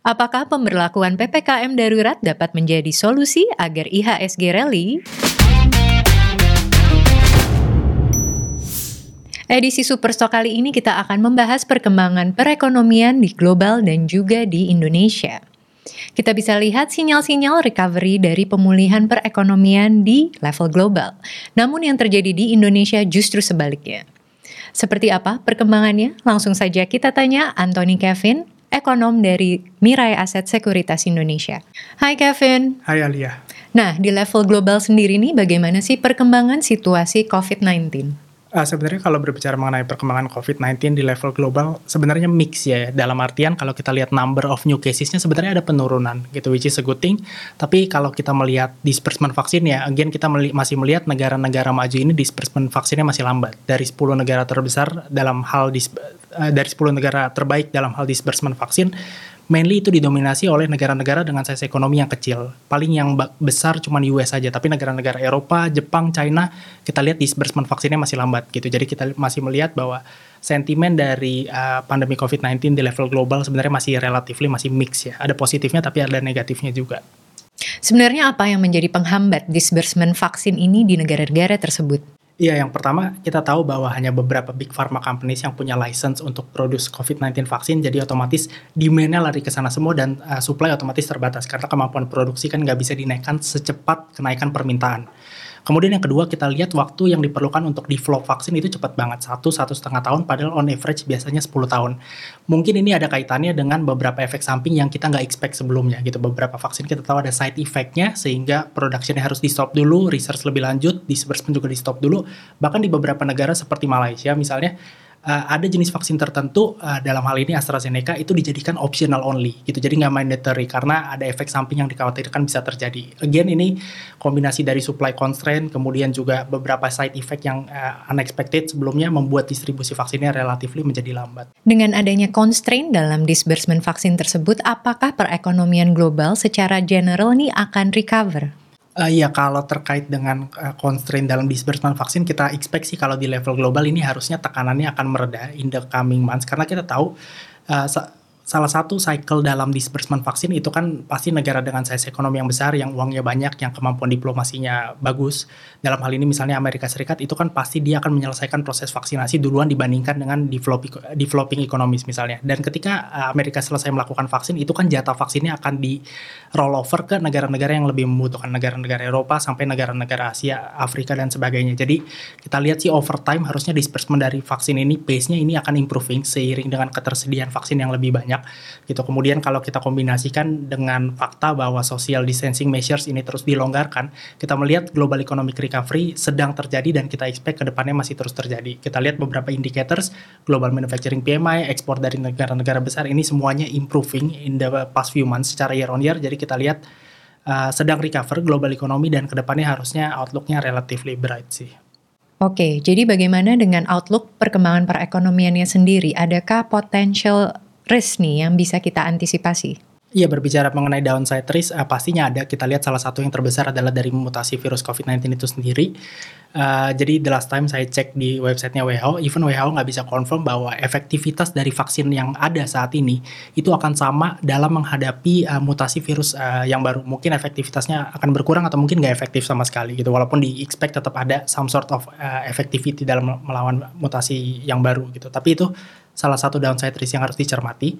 Apakah pemberlakuan PPKM darurat dapat menjadi solusi agar IHSG rally? Edisi Superstock kali ini kita akan membahas perkembangan perekonomian di global dan juga di Indonesia. Kita bisa lihat sinyal-sinyal recovery dari pemulihan perekonomian di level global. Namun yang terjadi di Indonesia justru sebaliknya. Seperti apa perkembangannya? Langsung saja kita tanya Anthony Kevin, ekonom dari Mirai Aset Sekuritas Indonesia. Hai Kevin. Hai Alia. Nah, di level global sendiri nih bagaimana sih perkembangan situasi COVID-19? Uh, sebenarnya kalau berbicara mengenai perkembangan COVID-19 di level global, sebenarnya mix ya. Dalam artian kalau kita lihat number of new casesnya sebenarnya ada penurunan gitu, which is a good thing. Tapi kalau kita melihat disbursement vaksin ya, again kita meli masih melihat negara-negara maju ini disbursement vaksinnya masih lambat. Dari 10 negara terbesar dalam hal dis uh, dari 10 negara terbaik dalam hal disbursement vaksin, mainly itu didominasi oleh negara-negara dengan size ekonomi yang kecil. Paling yang besar cuma US saja, tapi negara-negara Eropa, Jepang, China, kita lihat disbursement vaksinnya masih lambat gitu. Jadi kita masih melihat bahwa sentimen dari uh, pandemi COVID-19 di level global sebenarnya masih relatif masih mix ya. Ada positifnya tapi ada negatifnya juga. Sebenarnya apa yang menjadi penghambat disbursement vaksin ini di negara-negara tersebut? Iya, yang pertama kita tahu bahwa hanya beberapa big pharma companies yang punya license untuk produce COVID-19 vaksin, jadi otomatis demand-nya lari ke sana semua dan uh, supply otomatis terbatas karena kemampuan produksi kan nggak bisa dinaikkan secepat kenaikan permintaan. Kemudian yang kedua kita lihat waktu yang diperlukan untuk develop vaksin itu cepat banget, satu satu setengah tahun, padahal on average biasanya 10 tahun. Mungkin ini ada kaitannya dengan beberapa efek samping yang kita nggak expect sebelumnya gitu. Beberapa vaksin kita tahu ada side effect-nya sehingga productionnya harus di stop dulu, research lebih lanjut, disbursement juga di stop dulu. Bahkan di beberapa negara seperti Malaysia misalnya uh, ada jenis vaksin tertentu uh, dalam hal ini AstraZeneca itu dijadikan optional only gitu. Jadi nggak mandatory karena ada efek samping yang dikhawatirkan bisa terjadi. Again ini kombinasi dari supply constraint kemudian juga beberapa side effect yang uh, unexpected sebelumnya membuat distribusi vaksinnya relatif menjadi lambat. Dengan adanya constraint dalam disbursement vaksin tersebut apakah perekonomian global secara general ini akan recover Uh, ya kalau terkait dengan uh, constraint dalam disbursement vaksin kita expect sih kalau di level global ini harusnya tekanannya akan mereda in the coming months. Karena kita tahu uh, salah satu cycle dalam disbursement vaksin itu kan pasti negara dengan size ekonomi yang besar, yang uangnya banyak, yang kemampuan diplomasinya bagus. Dalam hal ini misalnya Amerika Serikat itu kan pasti dia akan menyelesaikan proses vaksinasi duluan dibandingkan dengan developing, developing ekonomis misalnya. Dan ketika eh, Amerika selesai melakukan vaksin, itu kan jatah vaksinnya akan di roll over ke negara-negara yang lebih membutuhkan, negara-negara Eropa sampai negara-negara Asia, Afrika dan sebagainya. Jadi kita lihat sih over time harusnya disbursement dari vaksin ini pace-nya ini akan improving seiring dengan ketersediaan vaksin yang lebih banyak banyak gitu. Kemudian kalau kita kombinasikan dengan fakta bahwa social distancing measures ini terus dilonggarkan, kita melihat global economic recovery sedang terjadi dan kita expect ke depannya masih terus terjadi. Kita lihat beberapa indicators, global manufacturing PMI, ekspor dari negara-negara besar ini semuanya improving in the past few months secara year on year. Jadi kita lihat uh, sedang recover global economy dan ke depannya harusnya outlooknya relatively bright sih. Oke, jadi bagaimana dengan outlook perkembangan perekonomiannya sendiri? Adakah potential risk nih yang bisa kita antisipasi? Iya berbicara mengenai downside risk uh, pastinya ada kita lihat salah satu yang terbesar adalah dari mutasi virus COVID-19 itu sendiri. Uh, jadi the last time saya cek di websitenya WHO, even WHO nggak bisa confirm bahwa efektivitas dari vaksin yang ada saat ini itu akan sama dalam menghadapi uh, mutasi virus uh, yang baru. Mungkin efektivitasnya akan berkurang atau mungkin nggak efektif sama sekali gitu. Walaupun di expect tetap ada some sort of uh, effectivity dalam melawan mutasi yang baru gitu. Tapi itu salah satu downside risk yang harus dicermati.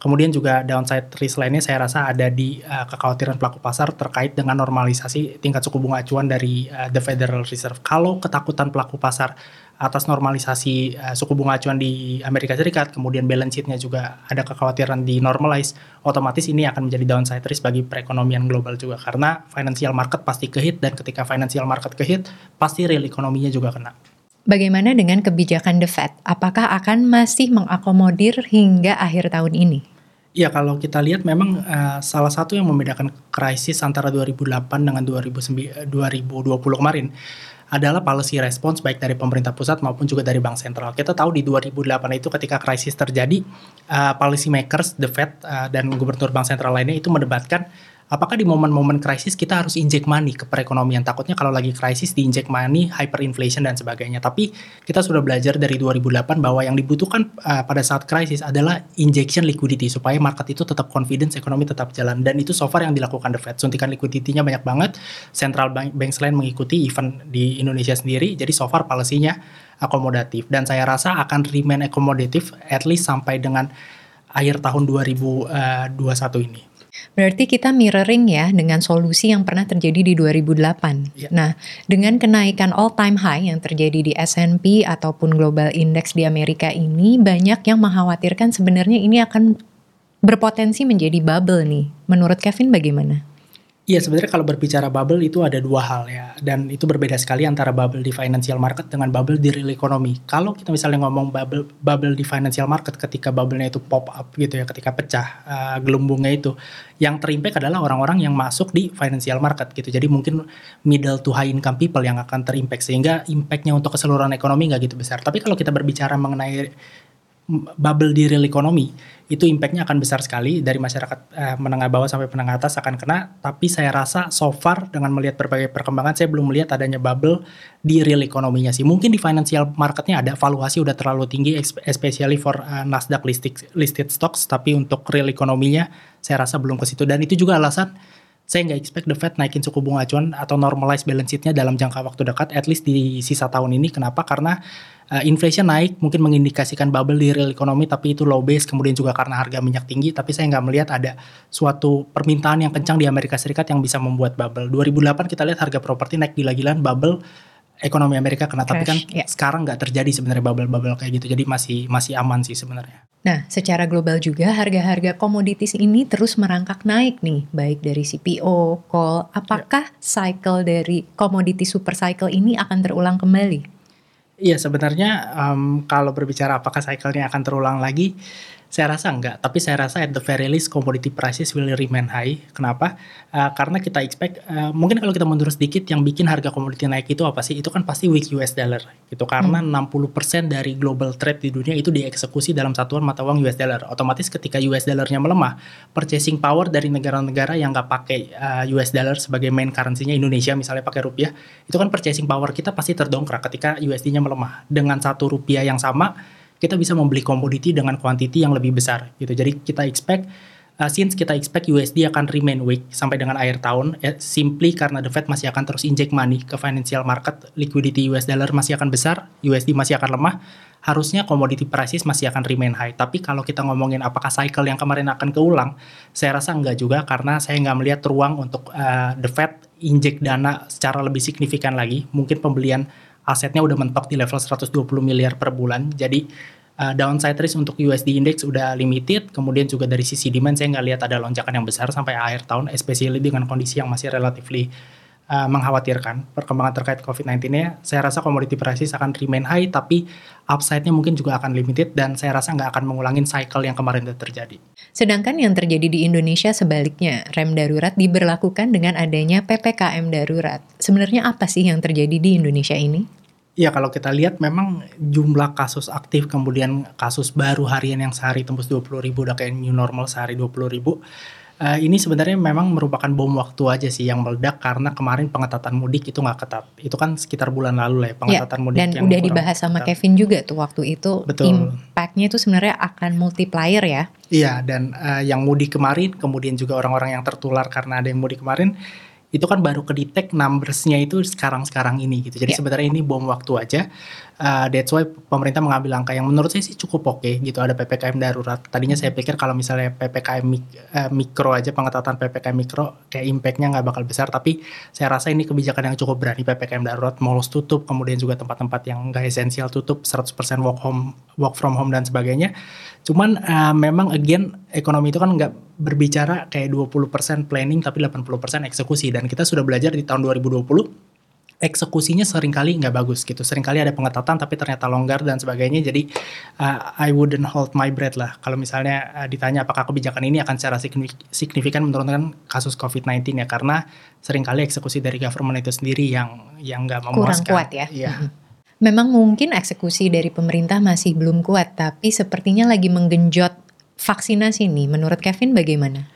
Kemudian juga downside risk lainnya saya rasa ada di uh, kekhawatiran pelaku pasar terkait dengan normalisasi tingkat suku bunga acuan dari uh, the Federal Reserve. Kalau ketakutan pelaku pasar atas normalisasi uh, suku bunga acuan di Amerika Serikat, kemudian balance sheet-nya juga ada kekhawatiran di normalize, otomatis ini akan menjadi downside risk bagi perekonomian global juga karena financial market pasti kehit dan ketika financial market kehit pasti real ekonominya juga kena. Bagaimana dengan kebijakan The Fed? Apakah akan masih mengakomodir hingga akhir tahun ini? Ya kalau kita lihat memang uh, salah satu yang membedakan krisis antara 2008 dengan 2020 kemarin adalah policy response baik dari pemerintah pusat maupun juga dari bank sentral. Kita tahu di 2008 itu ketika krisis terjadi, uh, policy makers, the Fed uh, dan gubernur bank sentral lainnya itu mendebatkan apakah di momen-momen krisis kita harus inject money ke perekonomian? Takutnya kalau lagi krisis di inject money, hyperinflation dan sebagainya. Tapi kita sudah belajar dari 2008 bahwa yang dibutuhkan uh, pada saat krisis adalah injection liquidity supaya market itu tetap confidence, ekonomi tetap jalan. Dan itu so far yang dilakukan The Fed. Suntikan liquidity-nya banyak banget. Central bank, bank selain mengikuti event di Indonesia sendiri. Jadi so far policy-nya akomodatif. Dan saya rasa akan remain akomodatif at least sampai dengan akhir tahun 2021 eh, ini. Berarti kita mirroring ya dengan solusi yang pernah terjadi di 2008. Ya. Nah, dengan kenaikan all time high yang terjadi di S&P ataupun global index di Amerika ini banyak yang mengkhawatirkan sebenarnya ini akan berpotensi menjadi bubble nih. Menurut Kevin bagaimana? Iya sebenarnya kalau berbicara bubble itu ada dua hal ya dan itu berbeda sekali antara bubble di financial market dengan bubble di real economy. Kalau kita misalnya ngomong bubble bubble di financial market ketika bubble-nya itu pop up gitu ya ketika pecah uh, gelembungnya itu yang terimpact adalah orang-orang yang masuk di financial market gitu. Jadi mungkin middle to high income people yang akan terimpact sehingga impactnya untuk keseluruhan ekonomi nggak gitu besar. Tapi kalau kita berbicara mengenai bubble di real economy itu impactnya akan besar sekali dari masyarakat eh, menengah bawah sampai menengah atas akan kena. Tapi saya rasa so far dengan melihat berbagai perkembangan saya belum melihat adanya bubble di real ekonominya sih. Mungkin di financial marketnya ada valuasi udah terlalu tinggi especially for uh, Nasdaq listed listed stocks. Tapi untuk real ekonominya saya rasa belum ke situ. Dan itu juga alasan saya nggak expect the Fed naikin suku bunga acuan atau normalize balance sheet-nya dalam jangka waktu dekat, at least di sisa tahun ini. Kenapa? Karena uh, inflation naik, mungkin mengindikasikan bubble di real economy, tapi itu low base, kemudian juga karena harga minyak tinggi, tapi saya nggak melihat ada suatu permintaan yang kencang di Amerika Serikat yang bisa membuat bubble. 2008 kita lihat harga properti naik gila-gilaan, bubble ekonomi Amerika kena Crash, tapi kan yeah. sekarang nggak terjadi sebenarnya bubble-bubble kayak gitu jadi masih masih aman sih sebenarnya. Nah, secara global juga harga-harga komoditis ini terus merangkak naik nih, baik dari CPO, coal. Apakah yeah. cycle dari komoditi super cycle ini akan terulang kembali? Iya, sebenarnya um, kalau berbicara apakah cycle-nya akan terulang lagi, saya rasa enggak, tapi saya rasa at the very least commodity prices will remain high. Kenapa? Uh, karena kita expect uh, mungkin kalau kita mundur sedikit yang bikin harga komoditi naik itu apa sih? Itu kan pasti weak US dollar gitu. Karena hmm. 60% dari global trade di dunia itu dieksekusi dalam satuan mata uang US dollar. Otomatis ketika US dollarnya melemah, purchasing power dari negara-negara yang nggak pakai uh, US dollar sebagai main currency-nya Indonesia misalnya pakai rupiah, itu kan purchasing power kita pasti terdongkrak ketika USD-nya melemah. Dengan satu rupiah yang sama kita bisa membeli komoditi dengan kuantiti yang lebih besar gitu. Jadi kita expect uh, since kita expect USD akan remain weak sampai dengan akhir tahun ya, simply karena the Fed masih akan terus inject money ke financial market, liquidity US dollar masih akan besar, USD masih akan lemah, harusnya commodity prices masih akan remain high. Tapi kalau kita ngomongin apakah cycle yang kemarin akan keulang, saya rasa enggak juga karena saya nggak melihat ruang untuk uh, the Fed inject dana secara lebih signifikan lagi. Mungkin pembelian asetnya udah mentok di level 120 miliar per bulan. Jadi uh, downside risk untuk USD index udah limited. Kemudian juga dari sisi demand saya nggak lihat ada lonjakan yang besar sampai akhir tahun, especially dengan kondisi yang masih relatively uh, mengkhawatirkan perkembangan terkait COVID-19-nya. Saya rasa commodity prices akan remain high, tapi upside-nya mungkin juga akan limited dan saya rasa nggak akan mengulangin cycle yang kemarin terjadi. Sedangkan yang terjadi di Indonesia sebaliknya, rem darurat diberlakukan dengan adanya PPKM darurat. Sebenarnya apa sih yang terjadi di Indonesia ini? Ya kalau kita lihat memang jumlah kasus aktif kemudian kasus baru harian yang sehari tembus 20 ribu udah kayak new normal sehari 20 ribu. Uh, ini sebenarnya memang merupakan bom waktu aja sih yang meledak karena kemarin pengetatan mudik itu nggak ketat. Itu kan sekitar bulan lalu lah ya pengetatan ya, mudik dan yang udah dibahas sama ketat. Kevin juga tuh waktu itu. Betul. Impactnya itu sebenarnya akan multiplier ya. Iya dan uh, yang mudik kemarin kemudian juga orang-orang yang tertular karena ada yang mudik kemarin itu kan baru kedetek numbersnya itu sekarang-sekarang ini gitu. Jadi yeah. sebenarnya ini bom waktu aja. Uh, that's why pemerintah mengambil langkah yang menurut saya sih cukup oke okay, gitu. Ada ppkm darurat. Tadinya saya pikir kalau misalnya ppkm mik uh, mikro aja pengetatan ppkm mikro kayak impactnya nggak bakal besar. Tapi saya rasa ini kebijakan yang cukup berani ppkm darurat. Malls tutup, kemudian juga tempat-tempat yang nggak esensial tutup, 100% work home, work from home dan sebagainya. Cuman uh, memang again ekonomi itu kan nggak berbicara kayak 20% planning tapi 80% eksekusi dan kita sudah belajar di tahun 2020 eksekusinya sering kali nggak bagus gitu. Seringkali ada pengetatan tapi ternyata longgar dan sebagainya. Jadi uh, I wouldn't hold my breath lah. Kalau misalnya uh, ditanya apakah kebijakan ini akan secara signifikan menurunkan kasus COVID-19 ya karena sering kali eksekusi dari government itu sendiri yang yang nggak memuaskan. Kurang kuat ya. Iya. Memang mungkin eksekusi dari pemerintah masih belum kuat, tapi sepertinya lagi menggenjot vaksinasi nih. Menurut Kevin bagaimana?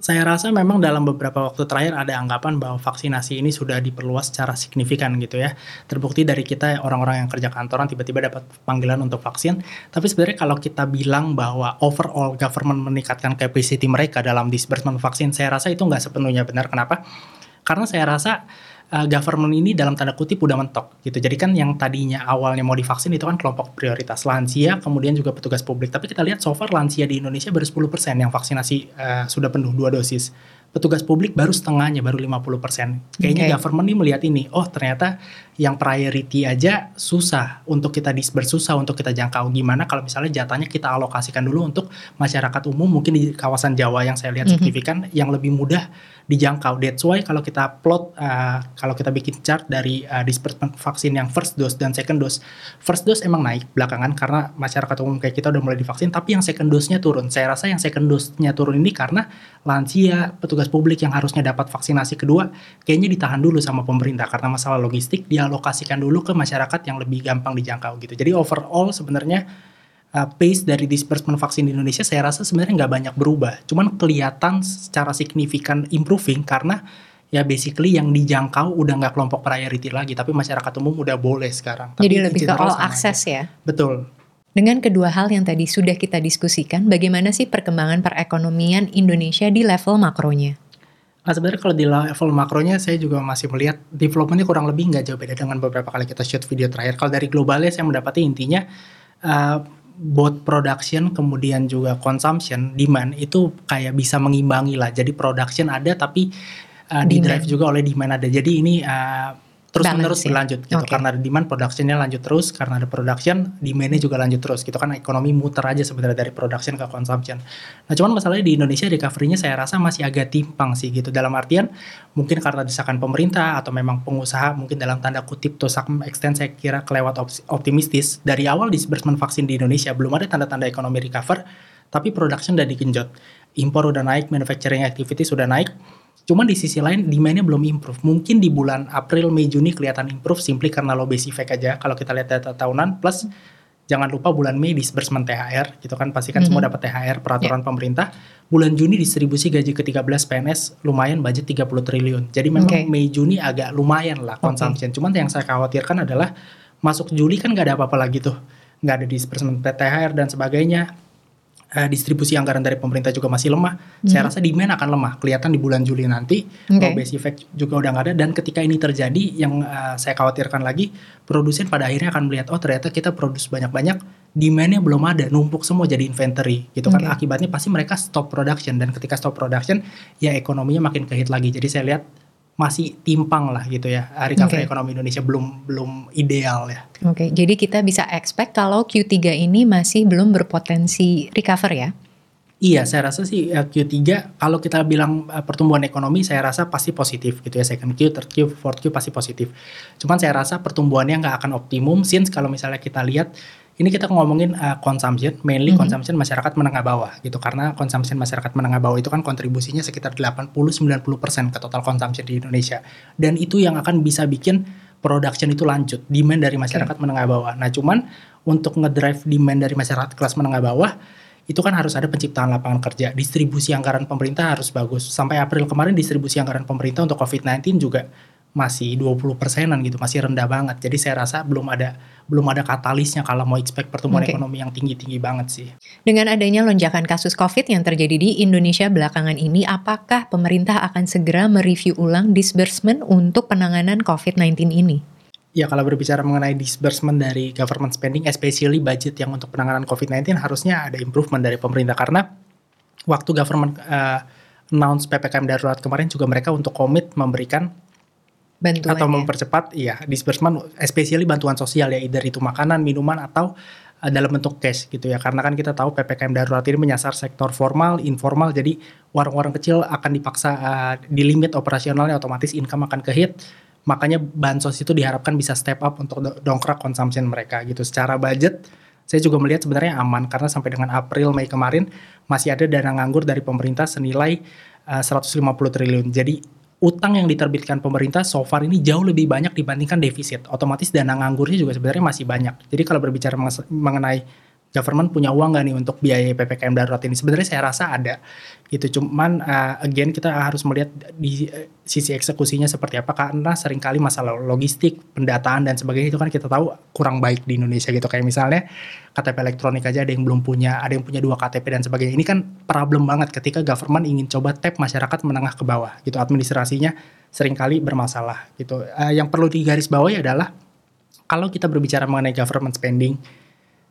Saya rasa memang dalam beberapa waktu terakhir ada anggapan bahwa vaksinasi ini sudah diperluas secara signifikan gitu ya. Terbukti dari kita orang-orang yang kerja kantoran tiba-tiba dapat panggilan untuk vaksin. Tapi sebenarnya kalau kita bilang bahwa overall government meningkatkan capacity mereka dalam disbursement vaksin, saya rasa itu nggak sepenuhnya benar. Kenapa? Karena saya rasa uh, government ini dalam tanda kutip udah mentok gitu. Jadi kan yang tadinya awalnya mau divaksin itu kan kelompok prioritas lansia, kemudian juga petugas publik. Tapi kita lihat so far lansia di Indonesia baru 10% yang vaksinasi uh, sudah penuh dua dosis. Petugas publik baru setengahnya, baru 50%. Kayaknya okay. government ini melihat ini, oh ternyata yang priority aja susah untuk kita disburse, susah untuk kita jangkau. Gimana kalau misalnya jatahnya kita alokasikan dulu untuk masyarakat umum mungkin di kawasan Jawa yang saya lihat mm -hmm. signifikan, yang lebih mudah dijangkau. That's why kalau kita plot, uh, kalau kita bikin chart dari uh, disbursement vaksin yang first dose dan second dose, first dose emang naik belakangan karena masyarakat umum kayak kita udah mulai divaksin, tapi yang second dose-nya turun. Saya rasa yang second dose-nya turun ini karena lansia, petugas publik yang harusnya dapat vaksinasi kedua, kayaknya ditahan dulu sama pemerintah karena masalah logistik, dialokasikan dulu ke masyarakat yang lebih gampang dijangkau gitu. Jadi overall sebenarnya uh, pace dari disbursement vaksin di Indonesia saya rasa sebenarnya nggak banyak berubah. Cuman kelihatan secara signifikan improving karena ya basically yang dijangkau udah nggak kelompok priority lagi, tapi masyarakat umum udah boleh sekarang. Tapi Jadi lebih ke all access aja. ya? Betul. Dengan kedua hal yang tadi sudah kita diskusikan, bagaimana sih perkembangan perekonomian Indonesia di level makronya? Nah sebenarnya kalau di level makronya saya juga masih melihat developmentnya kurang lebih nggak jauh beda dengan beberapa kali kita shoot video terakhir. Kalau dari globalnya saya mendapati intinya uh, both production kemudian juga consumption demand itu kayak bisa mengimbangi lah. Jadi production ada tapi uh, di drive juga oleh demand ada. Jadi ini uh, terus Balance menerus ya? berlanjut gitu. Okay. karena ada demand productionnya lanjut terus karena ada production demandnya juga lanjut terus gitu. Kan ekonomi muter aja sebenarnya dari production ke consumption. Nah cuman masalahnya di Indonesia recovery-nya saya rasa masih agak timpang sih gitu. Dalam artian mungkin karena desakan pemerintah atau memang pengusaha mungkin dalam tanda kutip to some extent saya kira kelewat optimistis. Dari awal disbursement vaksin di Indonesia belum ada tanda-tanda ekonomi recover tapi production udah digenjot. Impor udah naik manufacturing activity sudah naik Cuman di sisi lain demandnya belum improve. Mungkin di bulan April, Mei, Juni kelihatan improve simply karena low base effect aja. Kalau kita lihat data tahunan plus jangan lupa bulan Mei disbursement THR gitu kan pasti kan mm -hmm. semua dapat THR peraturan yeah. pemerintah. Bulan Juni distribusi gaji ke-13 PNS lumayan budget 30 triliun. Jadi memang okay. Mei Juni agak lumayan lah consumption. Okay. Cuman yang saya khawatirkan adalah masuk Juli kan gak ada apa-apa lagi tuh. Nggak ada disbursement THR dan sebagainya uh, distribusi anggaran dari pemerintah juga masih lemah, hmm. saya rasa demand akan lemah. Kelihatan di bulan Juli nanti, okay. base effect juga udah nggak ada. Dan ketika ini terjadi, yang uh, saya khawatirkan lagi, produsen pada akhirnya akan melihat, oh ternyata kita produksi banyak-banyak, demandnya belum ada, numpuk semua jadi inventory, gitu kan. Akibatnya pasti mereka stop production dan ketika stop production, ya ekonominya makin kehit lagi. Jadi saya lihat masih timpang lah gitu ya recovery okay. ekonomi Indonesia belum belum ideal ya. Oke, okay, jadi kita bisa expect kalau Q3 ini masih belum berpotensi recover ya? Iya, saya rasa sih eh, Q3 kalau kita bilang eh, pertumbuhan ekonomi saya rasa pasti positif gitu ya. Second Q, third Q, fourth Q pasti positif. Cuman saya rasa pertumbuhannya nggak akan optimum since kalau misalnya kita lihat ini kita ngomongin uh, consumption, mainly mm -hmm. consumption masyarakat menengah bawah gitu karena consumption masyarakat menengah bawah itu kan kontribusinya sekitar 80-90% ke total consumption di Indonesia dan itu yang akan bisa bikin production itu lanjut, demand dari masyarakat okay. menengah bawah. Nah, cuman untuk ngedrive demand dari masyarakat kelas menengah bawah itu kan harus ada penciptaan lapangan kerja, distribusi anggaran pemerintah harus bagus. Sampai April kemarin distribusi anggaran pemerintah untuk COVID-19 juga masih 20 persenan gitu, masih rendah banget. Jadi saya rasa belum ada belum ada katalisnya kalau mau expect pertumbuhan okay. ekonomi yang tinggi-tinggi banget sih. Dengan adanya lonjakan kasus COVID yang terjadi di Indonesia belakangan ini, apakah pemerintah akan segera mereview ulang disbursement untuk penanganan COVID-19 ini? Ya kalau berbicara mengenai disbursement dari government spending, especially budget yang untuk penanganan COVID-19 harusnya ada improvement dari pemerintah karena waktu government uh, announce PPKM darurat kemarin juga mereka untuk komit memberikan bantuan atau ya? mempercepat iya disbursement especially bantuan sosial ya either itu makanan minuman atau uh, dalam bentuk cash gitu ya. Karena kan kita tahu ppkm darurat ini menyasar sektor formal informal jadi warung-warung kecil akan dipaksa uh, di limit operasionalnya otomatis income akan kehit. Makanya bansos itu diharapkan bisa step up untuk dongkrak consumption mereka gitu. Secara budget saya juga melihat sebenarnya aman karena sampai dengan April Mei kemarin masih ada dana nganggur dari pemerintah senilai uh, 150 triliun. Jadi utang yang diterbitkan pemerintah so far ini jauh lebih banyak dibandingkan defisit. Otomatis dana nganggurnya juga sebenarnya masih banyak. Jadi kalau berbicara mengenai government punya uang nggak nih untuk biaya ppkm darurat ini? Sebenarnya saya rasa ada gitu. Cuman uh, again kita harus melihat di uh, sisi eksekusinya seperti apa karena sering kali masalah logistik pendataan dan sebagainya itu kan kita tahu kurang baik di Indonesia gitu. Kayak misalnya KTP elektronik aja ada yang belum punya ada yang punya dua KTP dan sebagainya. Ini kan problem banget ketika government ingin coba tap masyarakat menengah ke bawah gitu. Administrasinya sering kali bermasalah gitu. Uh, yang perlu digarisbawahi adalah kalau kita berbicara mengenai government spending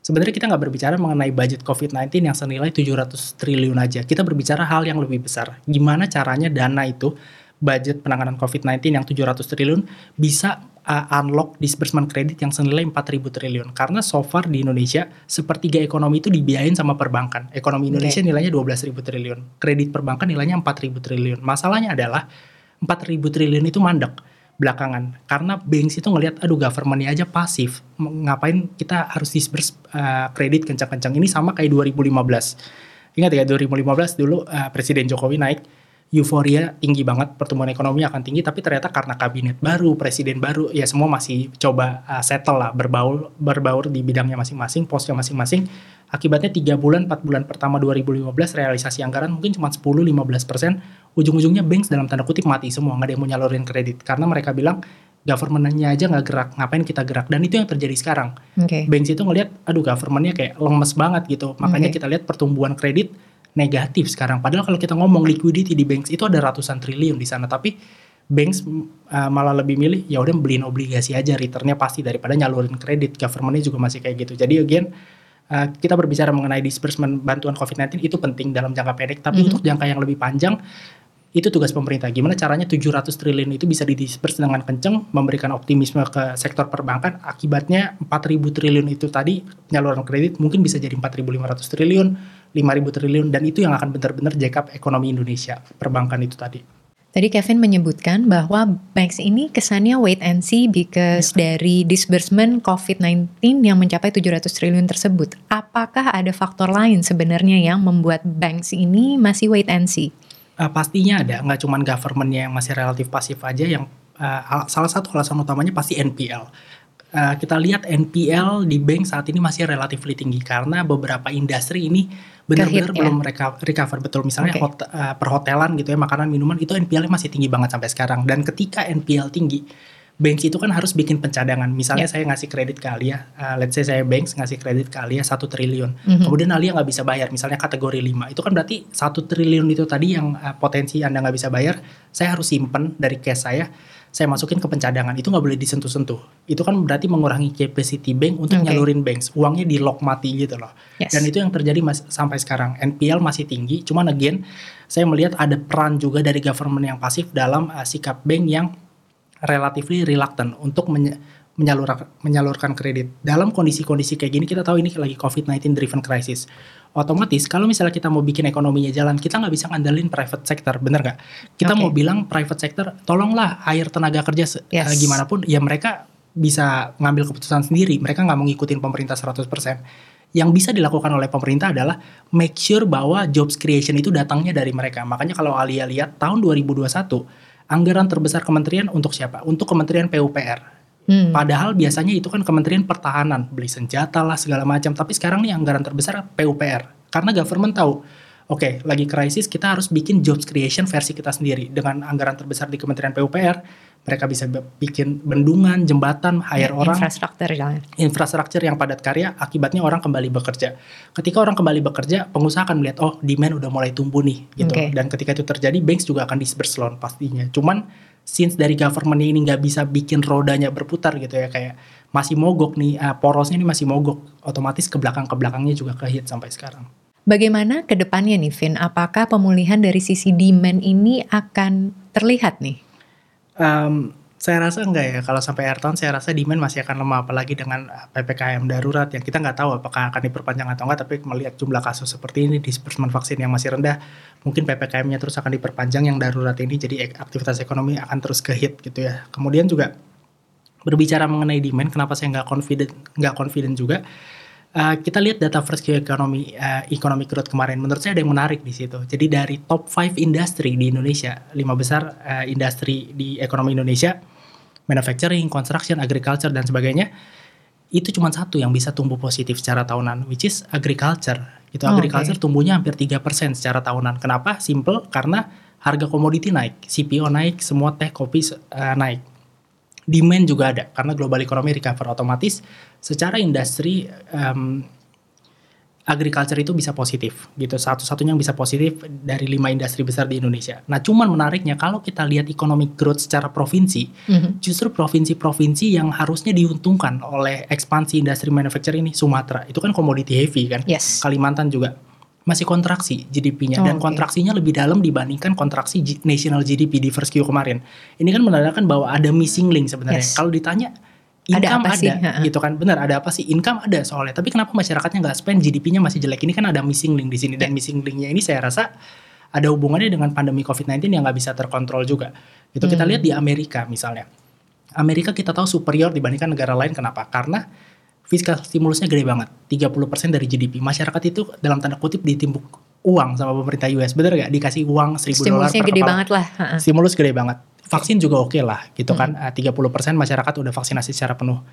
sebenarnya kita nggak berbicara mengenai budget COVID-19 yang senilai 700 triliun aja. Kita berbicara hal yang lebih besar. Gimana caranya dana itu budget penanganan COVID-19 yang 700 triliun bisa uh, unlock disbursement kredit yang senilai 4.000 triliun. Karena so far di Indonesia, sepertiga ekonomi itu dibiayain sama perbankan. Ekonomi Indonesia okay. nilainya 12.000 triliun. Kredit perbankan nilainya 4.000 triliun. Masalahnya adalah 4.000 triliun itu mandek belakangan. Karena banks itu ngelihat aduh governmentnya aja pasif. Ngapain kita harus disburse uh, kredit kencang-kencang ini sama kayak 2015 ingat ya 2015 dulu uh, Presiden Jokowi naik euforia tinggi banget pertumbuhan ekonomi akan tinggi tapi ternyata karena kabinet baru presiden baru ya semua masih coba uh, settle lah berbaur berbaur di bidangnya masing-masing posnya masing-masing. Akibatnya 3 bulan, 4 bulan pertama 2015 realisasi anggaran mungkin cuma 10-15 persen. Ujung-ujungnya banks dalam tanda kutip mati semua, nggak ada yang mau nyalurin kredit. Karena mereka bilang governmentnya aja nggak gerak, ngapain kita gerak? Dan itu yang terjadi sekarang. Okay. Banks itu ngelihat, aduh governmentnya kayak lemes banget gitu. Makanya okay. kita lihat pertumbuhan kredit negatif sekarang. Padahal kalau kita ngomong liquidity di banks itu ada ratusan triliun di sana, tapi banks uh, malah lebih milih ya udah beliin obligasi aja returnnya pasti daripada nyalurin kredit governmentnya juga masih kayak gitu jadi again uh, kita berbicara mengenai disbursement bantuan COVID-19 itu penting dalam jangka pendek, tapi mm -hmm. untuk jangka yang lebih panjang itu tugas pemerintah. Gimana caranya 700 triliun itu bisa didisperse dengan kenceng, memberikan optimisme ke sektor perbankan. Akibatnya 4.000 triliun itu tadi penyaluran kredit mungkin bisa jadi 4.500 triliun, 5.000 triliun, dan itu yang akan benar-benar jack ekonomi Indonesia, perbankan itu tadi. Tadi Kevin menyebutkan bahwa banks ini kesannya wait and see because ya. dari disbursement COVID-19 yang mencapai 700 triliun tersebut. Apakah ada faktor lain sebenarnya yang membuat banks ini masih wait and see? Uh, pastinya ada, nggak cuma governmentnya yang masih relatif pasif aja. Yang uh, salah satu alasan utamanya pasti NPL. Uh, kita lihat NPL di bank saat ini masih relatif tinggi karena beberapa industri ini benar-benar belum mereka recover betul misalnya okay. hot, uh, perhotelan gitu ya makanan minuman itu NPL-nya masih tinggi banget sampai sekarang dan ketika NPL tinggi banks itu kan harus bikin pencadangan. Misalnya yeah. saya ngasih kredit ke Alia, uh, let's say saya banks ngasih kredit ke Alia satu triliun. Mm-hmm. Kemudian Alia nggak bisa bayar, misalnya kategori 5. Itu kan berarti satu triliun itu tadi yang uh, potensi Anda nggak bisa bayar, saya harus simpen dari cash saya saya masukin ke pencadangan itu nggak boleh disentuh-sentuh. Itu kan berarti mengurangi capacity bank untuk okay. nyalurin banks. Uangnya di lock mati gitu loh. Yes. Dan itu yang terjadi mas sampai sekarang. NPL masih tinggi. Cuman again, saya melihat ada peran juga dari government yang pasif dalam uh, sikap bank yang relatively reluctant untuk menyalurkan menyalurkan kredit. Dalam kondisi-kondisi kayak gini kita tahu ini lagi COVID-19 driven crisis. Otomatis kalau misalnya kita mau bikin ekonominya jalan, kita nggak bisa ngandelin private sector, bener nggak? Kita okay. mau bilang private sector, tolonglah air tenaga kerja yes. uh, gimana pun, ya mereka bisa ngambil keputusan sendiri. Mereka nggak mau ngikutin pemerintah 100%. Yang bisa dilakukan oleh pemerintah adalah make sure bahwa jobs creation itu datangnya dari mereka. Makanya kalau Alia lihat tahun 2021 anggaran terbesar kementerian untuk siapa? Untuk Kementerian PUPR Hmm. Padahal biasanya itu kan Kementerian Pertahanan, beli senjata lah segala macam. Tapi sekarang nih anggaran terbesar PUPR. Karena government tahu, oke okay, lagi krisis kita harus bikin jobs creation versi kita sendiri. Dengan anggaran terbesar di Kementerian PUPR, mereka bisa bikin bendungan, jembatan, hire ya, orang. Infrastruktur ya. Infrastruktur yang padat karya, akibatnya orang kembali bekerja. Ketika orang kembali bekerja, pengusaha akan melihat, oh demand udah mulai tumbuh nih. gitu. Okay. Dan ketika itu terjadi, banks juga akan disperse loan pastinya. Cuman since dari government ini nggak bisa bikin rodanya berputar gitu ya kayak masih mogok nih uh, porosnya ini masih mogok otomatis ke belakang ke belakangnya juga kehit sampai sekarang. Bagaimana ke depannya nih Vin? Apakah pemulihan dari sisi demand ini akan terlihat nih? Um, saya rasa enggak ya. Kalau sampai akhir tahun saya rasa demand masih akan lemah apalagi dengan PPKM darurat yang kita nggak tahu apakah akan diperpanjang atau enggak tapi melihat jumlah kasus seperti ini disbursement vaksin yang masih rendah mungkin PPKM-nya terus akan diperpanjang yang darurat ini jadi aktivitas ekonomi akan terus kehit gitu ya. Kemudian juga berbicara mengenai demand kenapa saya nggak confident nggak confident juga Uh, kita lihat data first economy uh, economic growth kemarin menurut saya ada yang menarik di situ. Jadi dari top 5 industri di Indonesia, lima besar uh, industri di ekonomi Indonesia, manufacturing, construction, agriculture dan sebagainya, itu cuma satu yang bisa tumbuh positif secara tahunan, which is agriculture. Gitu, Oh, agriculture oke. tumbuhnya hampir 3% secara tahunan. Kenapa? Simple, karena harga komoditi naik, CPO naik, semua teh, kopi eh, naik. Demand juga ada, karena global economy recover otomatis. Secara industri, em, agriculture itu bisa positif gitu satu-satunya yang bisa positif dari lima industri besar di Indonesia. Nah cuman menariknya kalau kita lihat economic growth secara provinsi, Mhm. justru provinsi-provinsi yang harusnya diuntungkan oleh ekspansi industri manufacturing ini Sumatera itu kan commodity heavy kan, Yes. Kalimantan juga masih kontraksi GDP-nya Oh, dan kontraksinya lebih dalam dibandingkan kontraksi G- national GDP di first Q kemarin. Ini kan menandakan bahwa ada missing link sebenarnya. Yes. Kalau ditanya Ada income apa ada, sih? Gitu kan. Benar ada apa sih? Income ada soalnya. Tapi kenapa masyarakatnya nggak spend? GDP-nya masih jelek. Ini kan ada missing link di sini. Dan Ya. missing linknya ini saya rasa ada hubungannya dengan pandemi COVID-19 yang nggak bisa terkontrol juga. Itu kita Hmm. lihat di Amerika misalnya. Amerika kita tahu superior dibandingkan negara lain. Kenapa? Karena fiskal stimulusnya gede banget. 30% dari GDP masyarakat itu dalam tanda kutip ditimbuk uang sama pemerintah US bener gak dikasih uang 1000 dolar Stimulusnya gede kepala banget lah. Stimulus gede banget. Vaksin juga oke lah gitu Hmm. kan. Eh, 30% masyarakat udah vaksinasi secara penuh.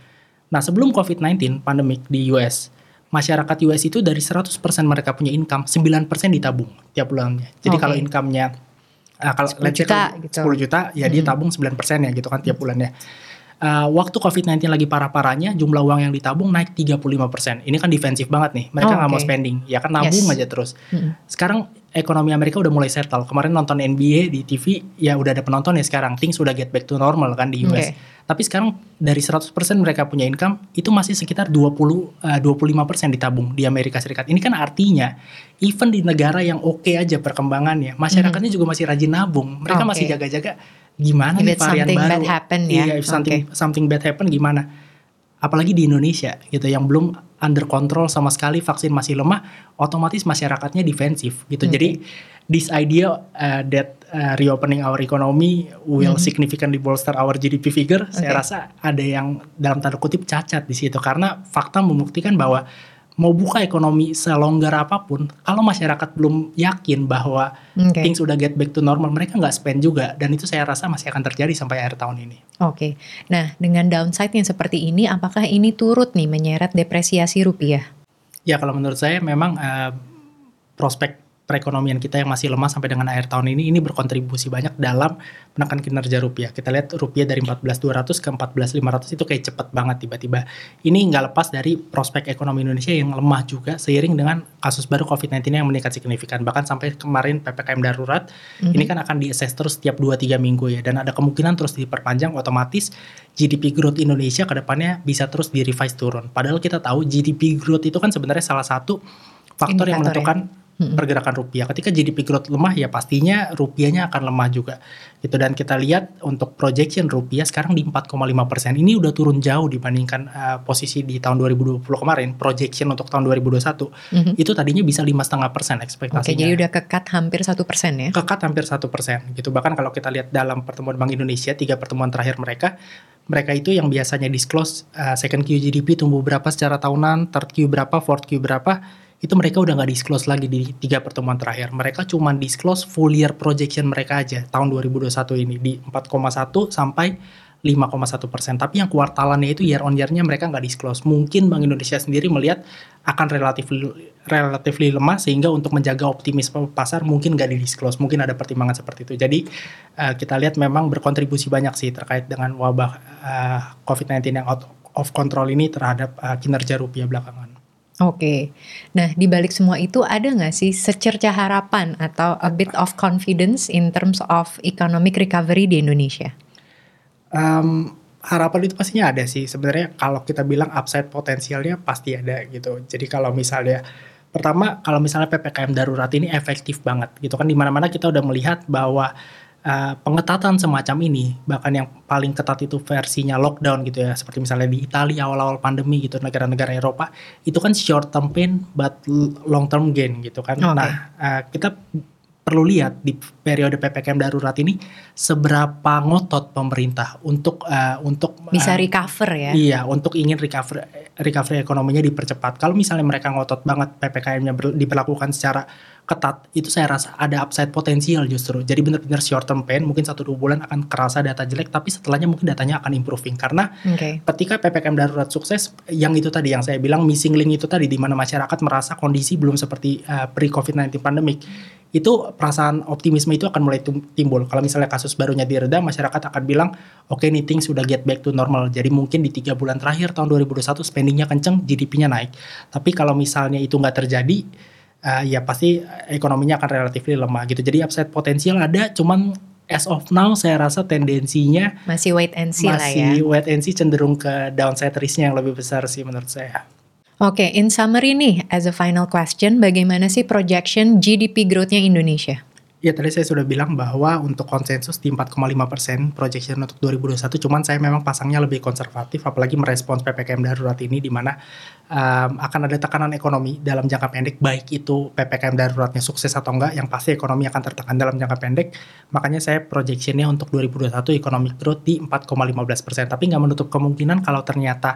Nah sebelum COVID-19 pandemik di US, masyarakat US itu dari 100% mereka punya income, 9% ditabung tiap bulannya. Jadi Oke. kalau income-nya eh, kalau 10 let's say juta kalau gitu. 10 juta ya dia Hmm. tabung 9% ya gitu kan tiap bulannya. Eh, waktu COVID-19 lagi parah-parahnya, jumlah uang yang ditabung naik 35%. Ini kan defensif banget nih. Mereka Oh, nggak mau oke. spending. Ya kan nabung Yes. aja terus Mm-mm. sekarang ekonomi Amerika udah mulai settle. Kemarin nonton NBA di TV, ya udah ada penonton ya sekarang. Things udah get back to normal kan di US. Oke. Tapi sekarang dari 100% mereka punya income, itu masih sekitar 20 eh, 25% ditabung di Amerika Serikat. Ini kan artinya even di negara yang oke aja perkembangannya, masyarakatnya juga masih rajin nabung. Mereka Oke. masih jaga-jaga gimana If nih varian something baru. bad happen ya. Iya, if something something bad happen gimana? Apalagi di Indonesia gitu yang belum under control sama sekali vaksin masih lemah, otomatis masyarakatnya defensif gitu. Oke. Jadi this idea uh, that uh, reopening our economy will Mhm. significantly bolster our GDP figure, saya Oke. rasa ada yang dalam tanda kutip cacat di situ karena fakta membuktikan bahwa mau buka ekonomi selonggar apa pun, kalau masyarakat belum yakin bahwa Oke. things udah get back to normal, mereka nggak spend juga dan itu saya rasa masih akan terjadi sampai akhir tahun ini. Oke. Nah, dengan downside yang seperti ini, apakah ini turut nih menyeret depresiasi rupiah? Ya kalau menurut saya memang eh, prospek perekonomian kita yang masih lemah sampai dengan akhir tahun ini ini berkontribusi banyak dalam menekan kinerja rupiah. Kita lihat rupiah dari 14.200 ke 14.500 itu kayak cepet banget tiba-tiba. Ini nggak lepas dari prospek ekonomi Indonesia yang lemah juga seiring dengan kasus baru COVID-19 yang meningkat signifikan. Bahkan sampai kemarin PPKM darurat Mhm. ini kan akan di-assess terus setiap 2-3 minggu ya dan ada kemungkinan terus diperpanjang otomatis GDP growth Indonesia ke depannya bisa terus di-revise turun. Padahal kita tahu GDP growth itu kan sebenarnya salah satu faktor yang Indikator ya. Mm-mm. pergerakan rupiah. Ketika GDP growth lemah ya pastinya rupiahnya akan lemah juga. Gitu dan kita lihat untuk projection rupiah sekarang di 4,5 persen. Ini udah turun jauh dibandingkan uh, posisi di tahun 2020 kemarin. Projection untuk tahun 2021 Mhm. itu tadinya bisa lima setengah persen Oke, ekspektasinya jadi udah kekat hampir satu persen ya? kekat hampir satu persen gitu bahkan kalau kita lihat dalam pertemuan Bank Indonesia tiga pertemuan terakhir mereka mereka itu yang biasanya disclose uh, second Q GDP tumbuh berapa secara tahunan third Q berapa fourth Q berapa itu mereka udah nggak disclose lagi di tiga pertemuan terakhir. Mereka cuma disclose full year projection mereka aja tahun 2021 ini di 4,1 sampai 5,1 persen. Tapi yang kuartalannya itu year on year-nya mereka nggak disclose. Mungkin Bank Indonesia sendiri melihat akan relatif relatif lemah sehingga untuk menjaga optimisme pasar mungkin nggak di disclose. Mungkin ada pertimbangan seperti itu. Jadi eh, kita lihat memang berkontribusi banyak sih terkait dengan wabah eh, COVID-19 yang out of control ini terhadap eh, kinerja rupiah belakangan. Oke, nah di balik semua itu ada nggak sih secerca harapan atau a bit of confidence in terms of economic recovery di Indonesia? Em, harapan itu pastinya ada sih. Sebenarnya kalau kita bilang upside potensialnya pasti ada gitu. Jadi kalau misalnya pertama kalau misalnya PPKM darurat ini efektif banget gitu kan di mana-mana kita udah melihat bahwa eh, pengetatan semacam ini bahkan yang paling ketat itu versinya lockdown gitu ya seperti misalnya di Italia awal-awal pandemi gitu negara-negara Eropa itu kan short term pain but long term gain gitu kan. Oke. Nah, eh, kita perlu lihat di periode PPKM darurat ini seberapa ngotot pemerintah untuk eh, untuk Bisa eh, recover ya? Iya, untuk ingin recovery recovery ekonominya dipercepat. Kalau misalnya mereka ngotot banget PPKM-nya ber- diberlakukan secara ketat, itu saya rasa ada upside potensial justru. Jadi benar-benar short term pain, mungkin satu dua bulan akan kerasa data jelek, tapi setelahnya mungkin datanya akan improving karena okay. ketika ppkm darurat sukses, yang itu tadi yang saya bilang missing link itu tadi di mana masyarakat merasa kondisi belum seperti uh, pre COVID 19 pandemic itu perasaan optimisme itu akan mulai timbul. Kalau misalnya kasus barunya direda, masyarakat akan bilang, oke okay, nih things sudah get back to normal. Jadi mungkin di tiga bulan terakhir tahun 2021 spendingnya kenceng, GDP-nya naik. Tapi kalau misalnya itu nggak terjadi, uh, ya pasti ekonominya akan relatif lemah gitu. Jadi upside potensial ada, cuman as of now saya rasa tendensinya masih wait and see lah ya. Masih wait and see cenderung ke downside risk-nya yang lebih besar sih menurut saya. Oke, okay, in summary nih, as a final question, bagaimana sih projection GDP growth-nya Indonesia? Ya tadi saya sudah bilang bahwa untuk konsensus di 4,5 persen projection untuk 2021, cuman saya memang pasangnya lebih konservatif, apalagi merespons ppkm darurat ini, di mana um, akan ada tekanan ekonomi dalam jangka pendek, baik itu ppkm daruratnya sukses atau enggak, yang pasti ekonomi akan tertekan dalam jangka pendek. Makanya saya projectionnya untuk 2021 economic growth di 4,15 persen, tapi nggak menutup kemungkinan kalau ternyata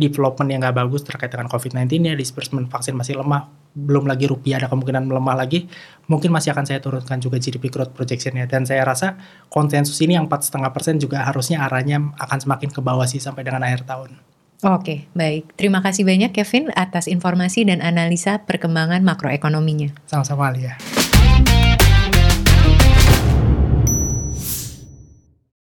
development yang nggak bagus terkait dengan COVID-19 ya, disbursement vaksin masih lemah, belum lagi rupiah ada kemungkinan melemah lagi, mungkin masih akan saya turunkan juga GDP growth projectionnya. Dan saya rasa konsensus ini yang empat setengah persen juga harusnya arahnya akan semakin ke bawah sih sampai dengan akhir tahun. Oke, baik. Terima kasih banyak Kevin atas informasi dan analisa perkembangan makroekonominya. Sama-sama Alia.